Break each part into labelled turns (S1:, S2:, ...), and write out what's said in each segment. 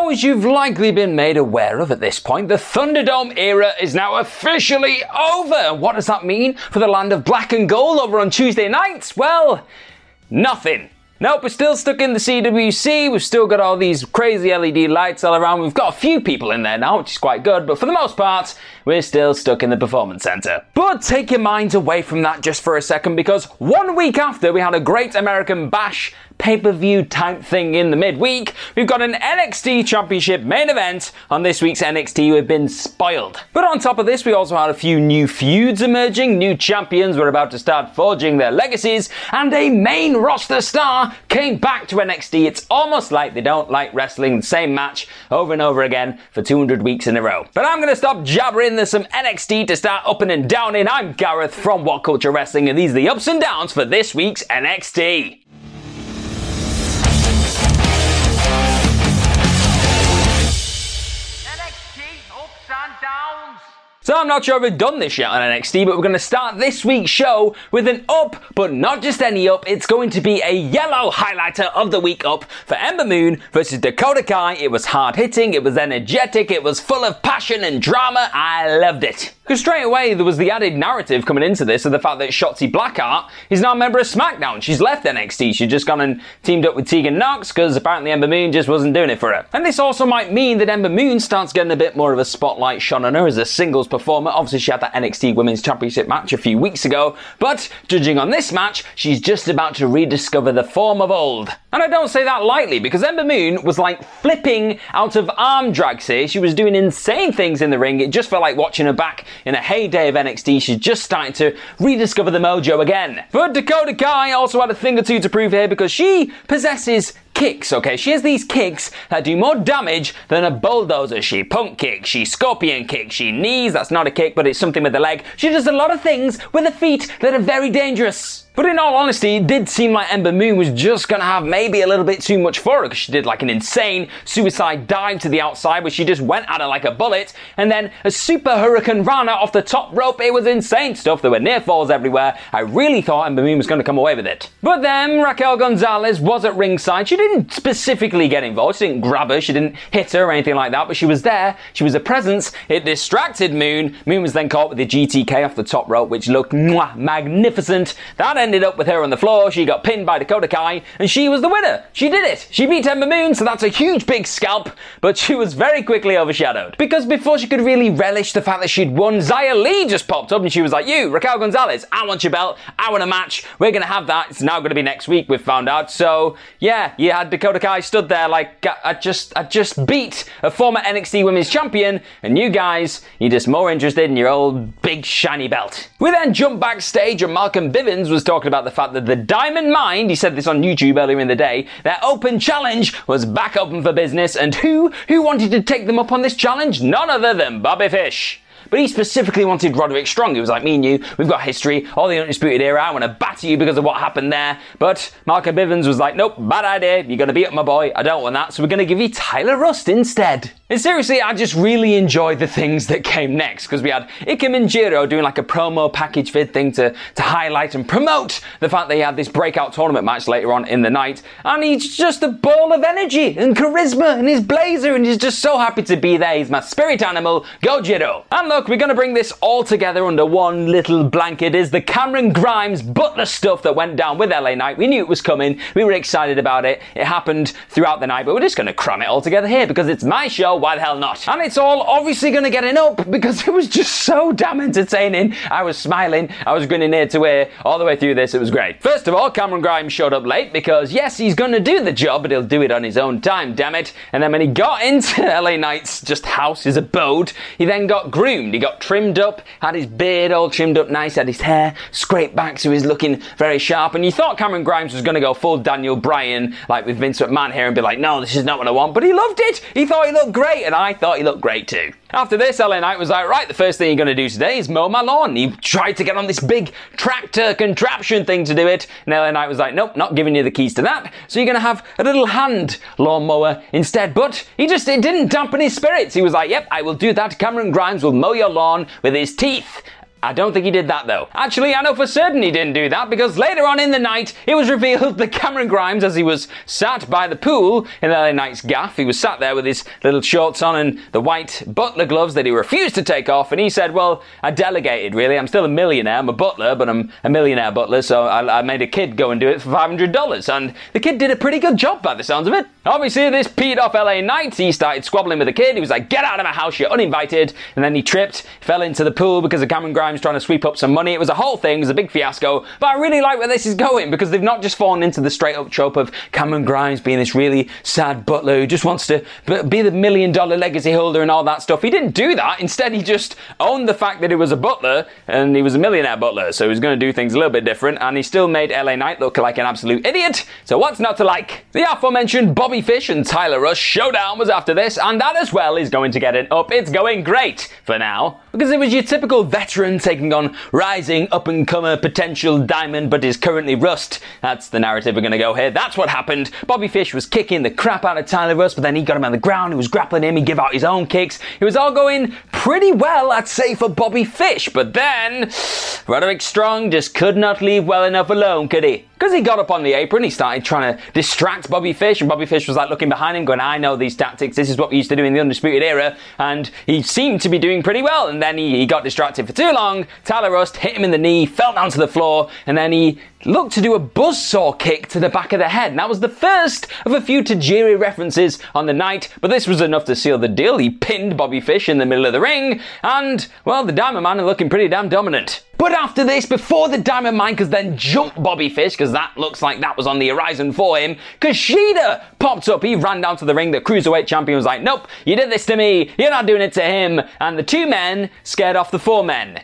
S1: So, as you've likely been made aware of at this point, the Thunderdome era is now officially over. What does that mean for the land of black and gold over on Tuesday nights? Well, nothing. Nope, we're still stuck in the CWC. We've still got all these crazy LED lights all around. We've got a few people in there now, which is quite good, but for the most part, we're still stuck in the performance center. But take your minds away from that just for a second because one week after we had a great American bash pay per view type thing in the midweek, we've got an NXT Championship main event on this week's NXT. We've been spoiled. But on top of this, we also had a few new feuds emerging, new champions were about to start forging their legacies, and a main roster star came back to NXT. It's almost like they don't like wrestling the same match over and over again for 200 weeks in a row. But I'm gonna stop jabbering. There's some NXT to start up and down in. I'm Gareth from What Culture Wrestling, and these are the ups and downs for this week's NXT. So I'm not sure if we've done this yet on NXT, but we're going to start this week's show with an up, but not just any up. It's going to be a yellow highlighter of the week up for Ember Moon versus Dakota Kai. It was hard hitting, it was energetic, it was full of passion and drama. I loved it. Because straight away there was the added narrative coming into this of the fact that Shotzi Blackheart is now a member of SmackDown. She's left NXT. She's just gone and teamed up with Tegan Nox because apparently Ember Moon just wasn't doing it for her. And this also might mean that Ember Moon starts getting a bit more of a spotlight shone on her as a singles performer. Obviously she had that NXT Women's Championship match a few weeks ago, but judging on this match, she's just about to rediscover the form of old. And I don't say that lightly because Ember Moon was like flipping out of arm drags here. She was doing insane things in the ring. It just felt like watching her back in a heyday of NXT. She's just starting to rediscover the mojo again. But Dakota Kai also had a thing or two to prove here because she possesses kicks, okay? She has these kicks that do more damage than a bulldozer. She punk kick, she scorpion kick, she knees, that's not a kick, but it's something with the leg. She does a lot of things with her feet that are very dangerous. But in all honesty, it did seem like Ember Moon was just gonna have maybe a little bit too much for her because she did like an insane suicide dive to the outside where she just went at her like a bullet and then a super hurricane rana off the top rope. It was insane stuff. There were near falls everywhere. I really thought Ember Moon was gonna come away with it. But then Raquel Gonzalez was at ringside. She didn't specifically get involved. She didn't grab her. She didn't hit her or anything like that, but she was there. She was a presence. It distracted Moon. Moon was then caught with the GTK off the top rope, which looked mwah, magnificent. That ended up with her on the floor. She got pinned by Dakota Kai, and she was the winner. She did it. She beat Ember Moon, so that's a huge big scalp, but she was very quickly overshadowed. Because before she could really relish the fact that she'd won, Xia Li just popped up and she was like, You, Raquel Gonzalez, I want your belt. I want a match. We're gonna have that. It's now gonna be next week, we've found out. So, yeah, yeah, you had Dakota Kai stood there like, I just, I just beat a former NXT Women's Champion, and you guys, you're just more interested in your old big shiny belt. We then jump backstage and Malcolm Bivens was talking about the fact that the Diamond Mine, he said this on YouTube earlier in the day, their open challenge was back open for business, and who, who wanted to take them up on this challenge? None other than Bobby Fish. But he specifically wanted Roderick Strong. He was like, me and you, we've got history, all the Undisputed Era, I want to batter you because of what happened there. But Malcolm Bivens was like, nope, bad idea, you're going to beat up my boy, I don't want that, so we're going to give you Tyler Rust instead. And seriously, I just really enjoyed the things that came next, because we had Jiro doing like a promo package vid thing to, to highlight and promote the fact that he had this breakout tournament match later on in the night. And he's just a ball of energy and charisma and his blazer, and he's just so happy to be there. He's my spirit animal, go Jiro. And look, we're going to bring this all together under one little blanket is the Cameron Grimes Butler stuff that went down with LA Knight. We knew it was coming. We were excited about it. It happened throughout the night, but we're just going to cram it all together here because it's my show. Why the hell not? And it's all obviously going to get an up because it was just so damn entertaining. I was smiling, I was grinning ear to ear all the way through this. It was great. First of all, Cameron Grimes showed up late because yes, he's going to do the job, but he'll do it on his own time, damn it. And then when he got into LA Knight's just house, his abode, he then got groomed. He got trimmed up, had his beard all trimmed up nice, had his hair scraped back so he's looking very sharp. And you thought Cameron Grimes was going to go full Daniel Bryan, like with Vince McMahon here, and be like, no, this is not what I want. But he loved it. He thought he looked great, and I thought he looked great too. After this, LA Knight was like, right, the first thing you're to do today is mow my lawn. He tried to get on this big tractor contraption thing to do it, and LA Knight was like, nope, not giving you the keys to that. So you're to have a little hand lawnmower instead. But he just, it didn't dampen his spirits. He was like, yep, I will do that. Cameron Grimes will mow your lawn with his teeth. I don't think he did that though. Actually, I know for certain he didn't do that because later on in the night, it was revealed that Cameron Grimes, as he was sat by the pool in LA Knight's gaff, he was sat there with his little shorts on and the white butler gloves that he refused to take off, and he said, Well, I delegated really. I'm still a millionaire. I'm a butler, but I'm a millionaire butler, so I, I made a kid go and do it for $500. And the kid did a pretty good job by the sounds of it. Obviously, this peed off LA Knight. He started squabbling with the kid. He was like, Get out of my house, you're uninvited. And then he tripped, fell into the pool because of Cameron Grimes trying to sweep up some money. It was a whole thing, it was a big fiasco. But I really like where this is going because they've not just fallen into the straight up trope of Cameron Grimes being this really sad butler who just wants to be the million dollar legacy holder and all that stuff. He didn't do that. Instead, he just owned the fact that he was a butler and he was a millionaire butler. So he was going to do things a little bit different and he still made LA Knight look like an absolute idiot. So what's not to like? The aforementioned Bobby Fish and Tyler Rust showdown was after this and that as well is going to get it up. It's going great for now because it was your typical veteran taking on rising up and comer potential diamond, but is currently rust. That's the narrative we're going to go here. That's what happened. Bobby Fish was kicking the crap out of Tyler Rust, but then he got him on the ground. He was grappling him. He gave out his own kicks. It was all going pretty well, I'd say, for Bobby Fish. But then Roderick Strong just could not leave well enough alone, could he? Because he got up on the apron, he started trying to distract Bobby Fish, and Bobby Fish was like looking behind him, going, I know these tactics, this is what we used to do in the Undisputed Era, and he seemed to be doing pretty well, and then he, he got distracted for too long. Tyler Rust hit him in the knee, fell down to the floor, and then he looked to do a buzzsaw kick to the back of the head. And that was the first of a few Tajiri references on the night, but this was enough to seal the deal. He pinned Bobby Fish in the middle of the ring, and, well, the Diamond Mine are looking pretty damn dominant. But after this, before the Diamond Mine could then jump Bobby Fish, because that looks like that was on the horizon for him, Kushida popped up. He ran down to the ring. The Cruiserweight champion was like, nope, you did this to me. You're not doing it to him. And the two men scared off the four men.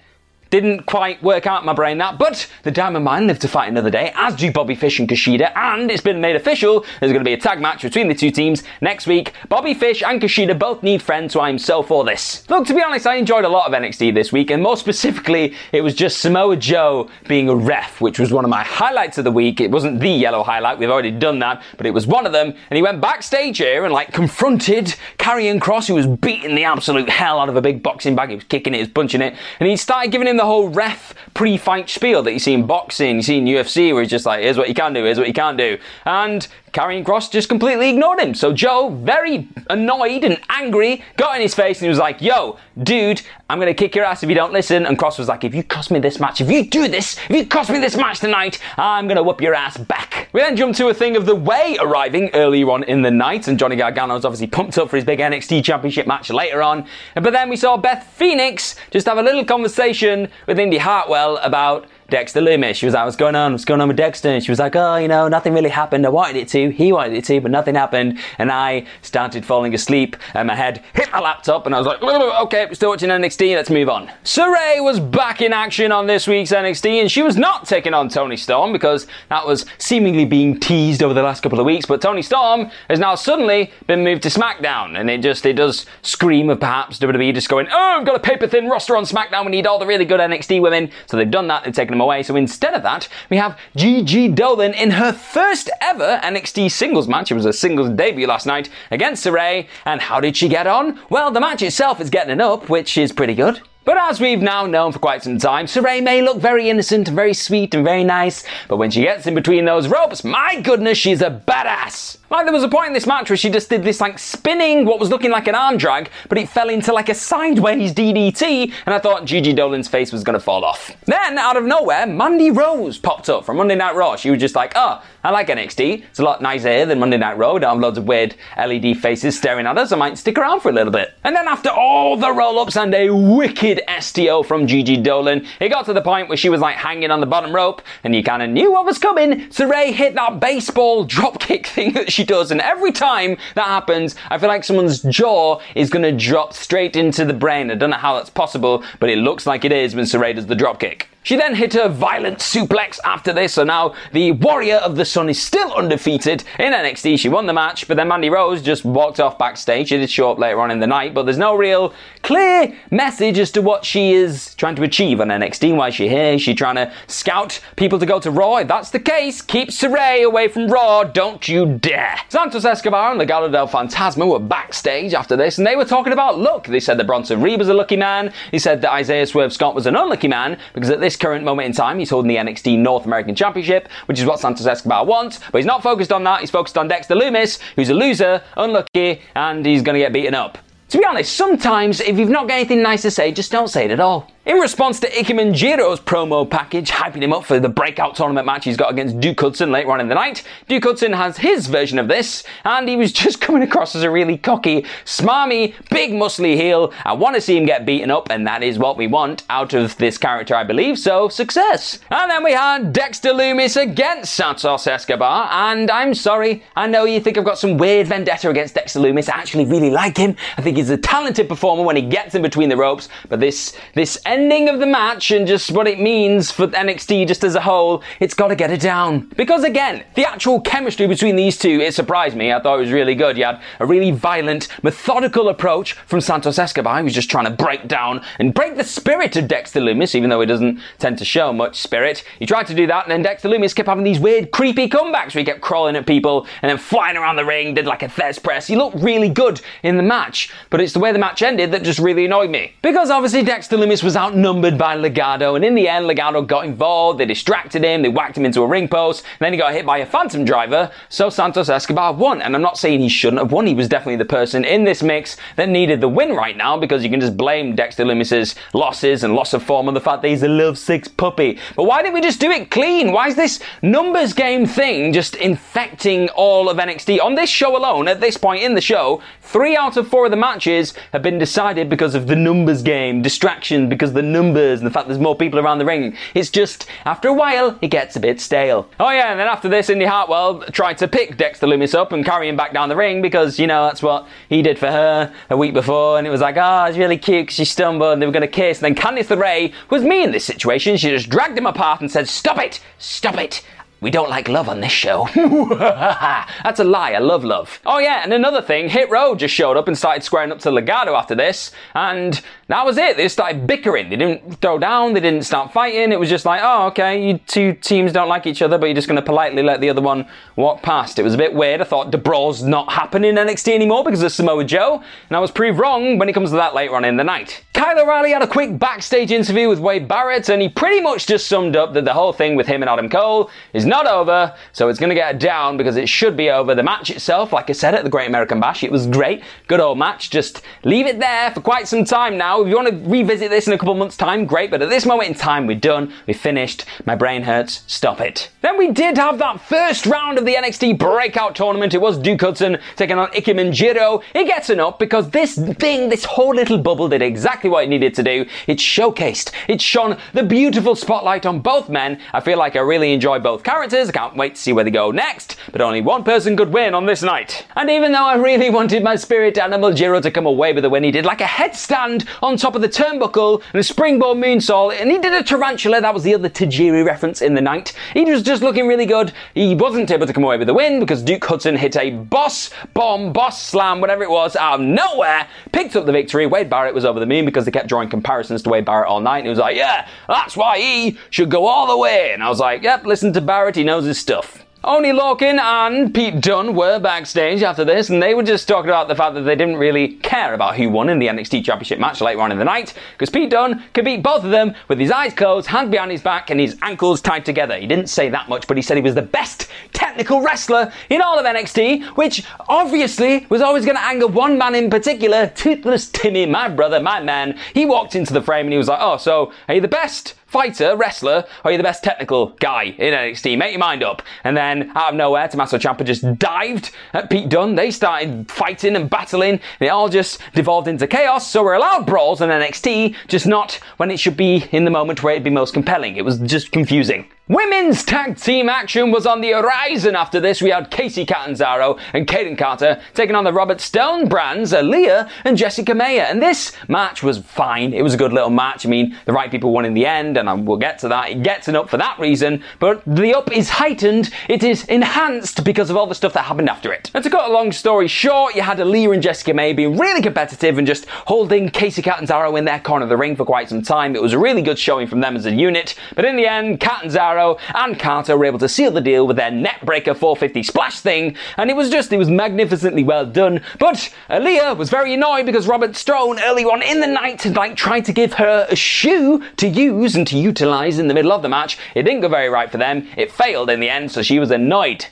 S1: Didn't quite work out my brain that, but the Diamond Mine lived to fight another day, as do Bobby Fish and Kushida, and it's been made official. There's going to be a tag match between the two teams next week. Bobby Fish and Kushida both need friends, so I'm so for this. Look, to be honest, I enjoyed a lot of NXT this week, and more specifically, it was just Samoa Joe being a ref, which was one of my highlights of the week. It wasn't the yellow highlight, we've already done that, but it was one of them, and he went backstage here and like confronted Karrion Kross, who was beating the absolute hell out of a big boxing bag. He was kicking it, he was punching it, and he started giving him the whole ref pre-fight spiel that you see in boxing, you see in UFC, where he's just like, here's what you can do, here's what you can't do. And Karrion Kross just completely ignored him. So Joe, very annoyed and angry, got in his face and he was like, yo, dude, I'm gonna kick your ass if you don't listen. And Kross was like, if you cost me this match, if you do this, if you cost me this match tonight, I'm gonna whoop your ass back. We then jump to a thing of the way arriving earlier on in the night, and Johnny Gargano's obviously pumped up for his big NXT Championship match later on. But then we saw Beth Phoenix just have a little conversation with Indy Hartwell about Dexter Lumis. She was like, what's going on? What's going on with Dexter? And she was like, oh, you know, nothing really happened. I wanted it to. He wanted it to, but nothing happened. And I started falling asleep and my head hit my laptop and I was like, okay, still watching NXT. Let's move on. Sarray was back in action on this week's NXT and she was not taking on Toni Storm because that was seemingly being teased over the last couple of weeks. But Toni Storm has now suddenly been moved to SmackDown and it just, it does scream of perhaps WWE just going, oh, we've got a paper thin roster on SmackDown. We need all the really good NXT women. So they've done that. They've taken them away. So instead of that, we have Gigi Dolin in her first ever NXT singles match. It was a singles debut last night against Sarray. And how did she get on? Well, the match itself is getting an up, which is pretty good. But as we've now known for quite some time, Sarray may look very innocent very sweet and very nice, but when she gets in between those ropes, my goodness, she's a badass. Like there was a point in this match where she just did this like spinning what was looking like an arm drag, but it fell into like a sideways DDT, and I thought Gigi Dolin's face was gonna fall off. Then out of nowhere, Mandy Rose popped up from Monday Night Raw. She was just like, oh, I like NXT. It's a lot nicer than Monday Night Raw. Don't have loads of weird LED faces staring at us. I might stick around for a little bit. And then after all the roll-ups and a wicked STO from Gigi Dolin, it got to the point where she was like hanging on the bottom rope, and you kind of knew what was coming. Sarray hit that baseball dropkick thing that she does, and every time that happens, I feel like someone's jaw is going to drop straight into the brain. I don't know how that's possible, but it looks like it is when Sarray does the dropkick. She then hit a violent suplex after this, so now the Warrior of the Sun is still undefeated in NXT. She won the match, but then Mandy Rose just walked off backstage. She did show up later on in the night, but there's no real clear message as to what she is trying to achieve on NXT. Why is she here? Is she trying to scout people to go to Raw? If that's the case, keep Sarray away from Raw. Don't you dare. Santos Escobar and Legado del Fantasma were backstage after this, and they were talking about luck. They said that Bronson Reed was a lucky man. He said that Isaiah Swerve Scott was an unlucky man because at this current moment in time, he's holding the NXT North American Championship, which is what Santos Escobar wants. But he's not focused on that. He's focused on Dexter Lumis, who's a loser, unlucky, and he's going to get beaten up. To be honest, sometimes if you've not got anything nice to say, just don't say it at all. In response to Ikemen Jiro's promo package, hyping him up for the breakout tournament match he's got against Duke Hudson later on in the night, Duke Hudson has his version of this, and he was just coming across as a really cocky, smarmy, big muscly heel. I want to see him get beaten up, and that is what we want out of this character, I believe, so success. And then we had Dexter Lumis against Santos Escobar, and I'm sorry, I know you think I've got some weird vendetta against Dexter Lumis. I actually really like him. I think he's a talented performer when he gets in between the ropes, but this, this ending of the match and just what it means for NXT just as a whole, it's got to get it down. Because again, the actual chemistry between these two, it surprised me. I thought it was really good. You had a really violent, methodical approach from Santos Escobar. He was just trying to break down and break the spirit of Dexter Lumis, even though he doesn't tend to show much spirit. He tried to do that, and then Dexter Lumis kept having these weird, creepy comebacks where he kept crawling at people and then flying around the ring, did like a Thesz press. He looked really good in the match, but it's the way the match ended that just really annoyed me. Because obviously Dexter Lumis was outnumbered by Legado, and in the end, Legado got involved, they distracted him, they whacked him into a ring post, and then he got hit by a phantom driver, so Santos Escobar won. And I'm not saying he shouldn't have won, he was definitely the person in this mix that needed the win right now, because you can just blame Dexter Lumis's losses and loss of form on the fact that he's a love six puppy. But why didn't we just do it clean? Why is this numbers game thing just infecting all of NXT? On this show alone, at this point in the show, three out of four of the matches have been decided because of the numbers game, distraction because the numbers and the fact there's more people around the ring. It's just, after a while, it gets a bit stale. Oh yeah, and then after this, Indy Hartwell tried to pick Dexter Lumis up and carry him back down the ring because, you know, that's what he did for her a week before, and it was like, oh, it's really cute because she stumbled and they were going to kiss. And then Candice LeRae was me in this situation. She just dragged him apart and said, stop it, stop it. We don't like love on this show. That's a lie. I love love. Oh yeah, and another thing, Hit Row just showed up and started squaring up to Legado after this, and that was it. They started bickering. They didn't throw down. They didn't start fighting. It was just like, oh, okay, you two teams don't like each other, but you're just going to politely let the other one walk past. It was a bit weird. I thought the brawl's not happening in NXT anymore because of Samoa Joe, and I was proved wrong when it comes to that later on in the night. Kyle O'Reilly had a quick backstage interview with Wade Barrett, and he pretty much just summed up that the whole thing with him and Adam Cole is not over, so it's going to get down because it should be over. The match itself, like I said at the Great American Bash, it was great. Good old match. Just leave it there for quite some time now. If you want to revisit this in a couple months' time, great. But at this moment in time, we're done. We're finished. My brain hurts. Stop it. Then we did have that first round of the NXT Breakout Tournament. It was Duke Hudson taking on Ikemen Jiro. It gets an up because this thing, this whole little bubble did exactly what it needed to do. It showcased, it shone the beautiful spotlight on both men. I feel like I really enjoy both characters. I can't wait to see where they go next. But only one person could win on this night. And even though I really wanted my spirit animal Jiro to come away with the win, he did like a headstand on top of the turnbuckle and a springboard moonsault, and he did a tarantula. That was the other Tajiri reference in the night. He was just looking really good. He wasn't able to come away with the win because Duke Hudson hit a boss bomb, boss slam, whatever it was, out of nowhere, picked up the victory. Wade Barrett was over the moon because they kept drawing comparisons to Wade Barrett all night. And he was like, yeah, that's why he should go all the way. And I was like, yep, listen to Barrett, he knows his stuff. Oney Lorcan and Pete Dunne were backstage after this, and they were just talking about the fact that they didn't really care about who won in the NXT Championship match later on in the night, because Pete Dunne could beat both of them with his eyes closed, hands behind his back, and his ankles tied together. He didn't say that much, but he said he was the best technical wrestler in all of NXT, which obviously was always going to anger one man in particular, Toothless Timmy, my brother, my man. He walked into the frame and he was like, Oh, so are you the best? Fighter, wrestler, or are you the best technical guy in NXT? Make your mind up. And then out of nowhere, Tommaso Ciampa just dived at Pete Dunne. They started fighting and battling, it all just devolved into chaos. So we're allowed brawls in NXT, just not when it should be in the moment where it'd be most compelling. It was just confusing. Women's tag team action was on the horizon after this. We had Kacy Catanzaro and Kayden Carter taking on the Robert Stone brands, Aliyah and Jessica Kamea. And this match was fine. It was a good little match. I mean, the right people won in the end, and we'll get to that. It gets an up for that reason, but the up is heightened. It is enhanced because of all the stuff that happened after it. And to cut a long story short, you had Aliyah and Jessica Kamea being really competitive and just holding Kacy Catanzaro in their corner of the ring for quite some time. It was a really good showing from them as a unit, but in the end, Catanzaro and Carter were able to seal the deal with their neckbreaker 450 splash thing, and it was just, it was magnificently well done. But Aliyah was very annoyed because Robert Stone early on in the night had like tried to give her a shoe to use and to utilize in the middle of the match. It didn't go very right for them. It failed in the end, so she was annoyed.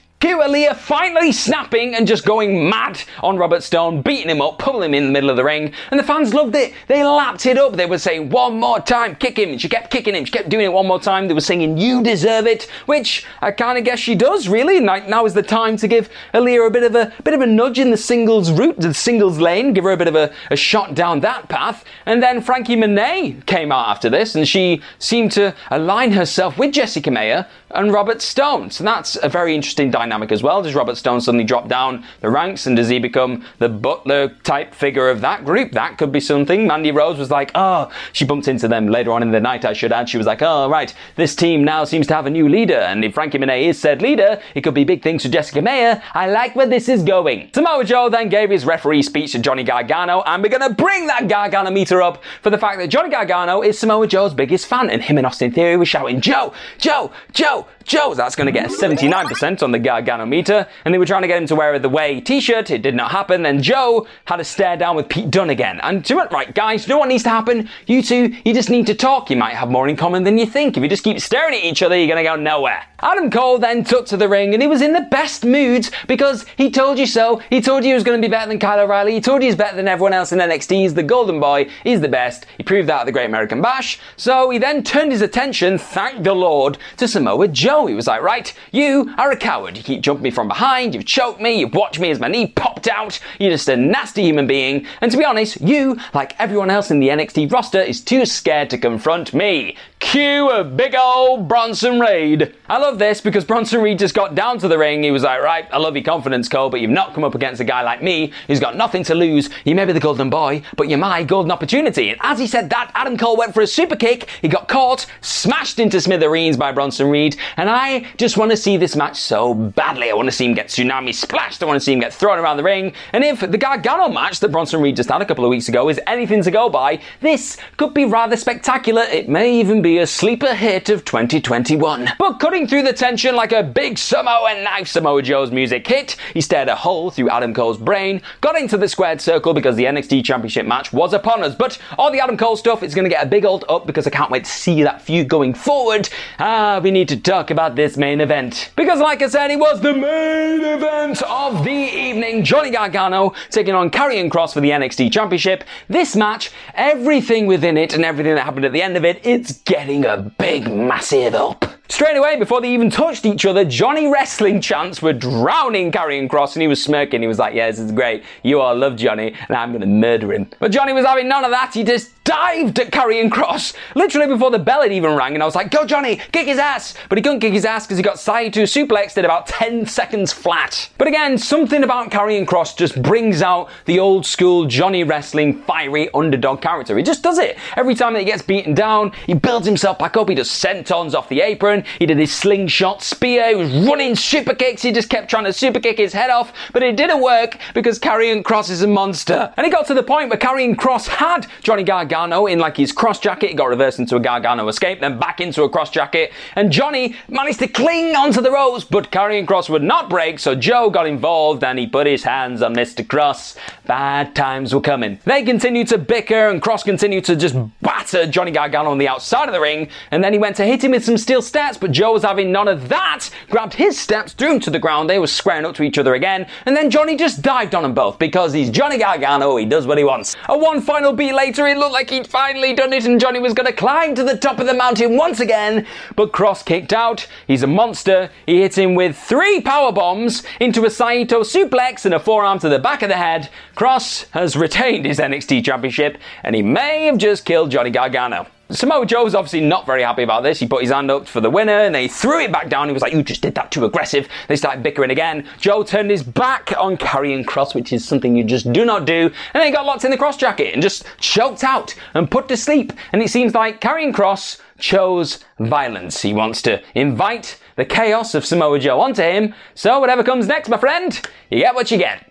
S1: Aliyah finally snapping and just going mad on Robert Stone, beating him up, pulling him in the middle of the ring, and the fans loved it. They lapped it up. They were saying, one more time, kick him. And she kept kicking him. She kept doing it one more time. They were singing, you deserve it, which I kind of guess she does, really. Now is the time to give Aliyah a bit of a bit of a nudge in the singles route, the singles lane, give her a bit of a, a shot down that path. And then Frankie Monet came out after this, and she seemed to align herself with Jessi Kamea and Robert Stone. So that's a very interesting dynamic as well. Does Robert Stone suddenly drop down the ranks and does he become the butler type figure of that group? That could be something. Mandy Rose was like, oh, she bumped into them later on in the night, I should add. She was like, oh, right, this team now seems to have a new leader. And if Frankie Monet is said leader, it could be big things for Jessica Kamea. I like where this is going. Samoa Joe then gave his referee speech to Johnny Gargano, and we're going to bring that Gargano meter up for the fact that Johnny Gargano is Samoa Joe's biggest fan, and him and Austin Theory were shouting, Joe, Joe, Joe, Joe. That's going to get 79% on the Gargano meter. And they were trying to get him to wear the way t-shirt. It did not happen. Then Joe had a stare down with Pete Dunne again. And to it, right, guys, you know what needs to happen? You two, you just need to talk. You might have more in common than you think. If you just keep staring at each other, you're going to go nowhere. Adam Cole then took to the ring and he was in the best moods because he told you so. He told you he was going to be better than Kyle O'Reilly. He told you he's better than everyone else in NXT. He's the golden boy. He's the best. He proved that at the Great American Bash. So he then turned his attention, thank the Lord, to Samoa Joe. He was like, right, you are a coward. You keep jumping me from behind. You've choked me. You've watched me as my knee popped out. You're just a nasty human being. And to be honest, you, like everyone else in the NXT roster, is too scared to confront me. Cue a big old Bronson Reed. I love this because Bronson Reed just got down to the ring. He was like, right, I love your confidence, Cole, but you've not come up against a guy like me who's got nothing to lose. You may be the golden boy, but you're my golden opportunity. And as he said that, Adam Cole went for a super kick. He got caught, smashed into smithereens by Bronson Reed. And I just want to see this match so badly. I want to see him get tsunami splashed. I want to see him get thrown around the ring. And if the Gargano match that Bronson Reed just had a couple of weeks ago is anything to go by, this could be rather spectacular. It may even be a sleeper hit of 2021. But cutting through the tension like a big Samoan knife, Samoa Joe's music hit. He stared a hole through Adam Cole's brain, got into the squared circle because the NXT Championship match was upon us. But all the Adam Cole stuff is going to get a big old up because I can't wait to see that feud going forward. Ah, we need to talk about this main event. Because, like I said, it was the main event of the evening. Johnny Gargano taking on Karrion Kross for the NXT Championship. This match, everything within it and everything that happened at the end of it, it's getting a big, massive up. Straight away, before they even touched each other, Johnny Wrestling chants were drowning Karrion Kross and he was smirking. He was like, Yeah, this is great. You all love Johnny, and I'm gonna murder him. But Johnny was having none of that. He just dived at Karrion Kross literally before the bell had even rang, and I was like, Go, Johnny, kick his ass! But he couldn't kick his ass because he got Saito suplexed at about 10 seconds flat. But again, something about Karrion Kross just brings out the old school Johnny Wrestling fiery underdog character. He just does it. Every time that he gets beaten down, he builds himself back up, he does sentons off the apron, he did his slingshot spear, he was running super kicks, he just kept trying to super kick his head off, but it didn't work because Karrion Kross is a monster. And it got to the point where Karrion Kross had Johnny Gargano in like his cross jacket. He got reversed into a Gargano escape, then back into a cross jacket. And Johnny managed to cling onto the ropes, but Karrion Kross would not break, so Joe got involved and he put his hands on Mr. Kross. Bad times were coming. They continued to bicker and Kross continued to just batter Johnny Gargano on the outside of the ring. And then he went to hit him with some steel steps, but Joe was having none of that. Grabbed his steps, threw him to the ground. They were squaring up to each other again. And then Johnny just dived on them both because he's Johnny Gargano. He does what he wants. A one final beat later, it looked like he'd finally done it and Johnny was going to climb to the top of the mountain once again. But Kross kicked out. He's a monster. He hits him with three power bombs into a Saito suplex and a forearm to the back of the head. Kross has retained his NXT championship and he may have just killed Johnny Gargano. Samoa Joe was obviously not very happy about this. He put his hand up for the winner and they threw it back down. He was like, You just did that too aggressive. They started bickering again. Joe turned his back on Karrion Kross, which is something you just do not do. And then he got locked in the cross jacket and just choked out and put to sleep. And it seems like Karrion Kross chose violence. He wants to invite the chaos of Samoa Joe onto him. So whatever comes next, my friend, you get what you get.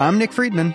S2: I'm Nick Friedman.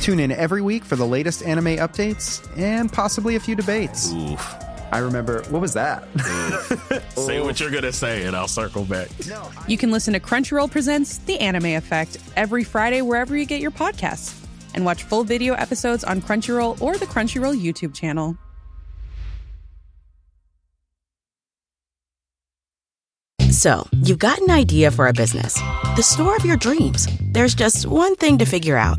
S2: Tune in every week for the latest anime updates and possibly a few debates.
S3: Oof.
S2: I remember, what was that?
S3: Say what you're gonna say, and I'll circle back.
S4: you can listen to Crunchyroll Presents The Anime Effect every Friday wherever you get your podcasts. And watch full video episodes on Crunchyroll or the Crunchyroll YouTube channel.
S5: So, you've got an idea for a business, the store of your dreams. There's just one thing to figure out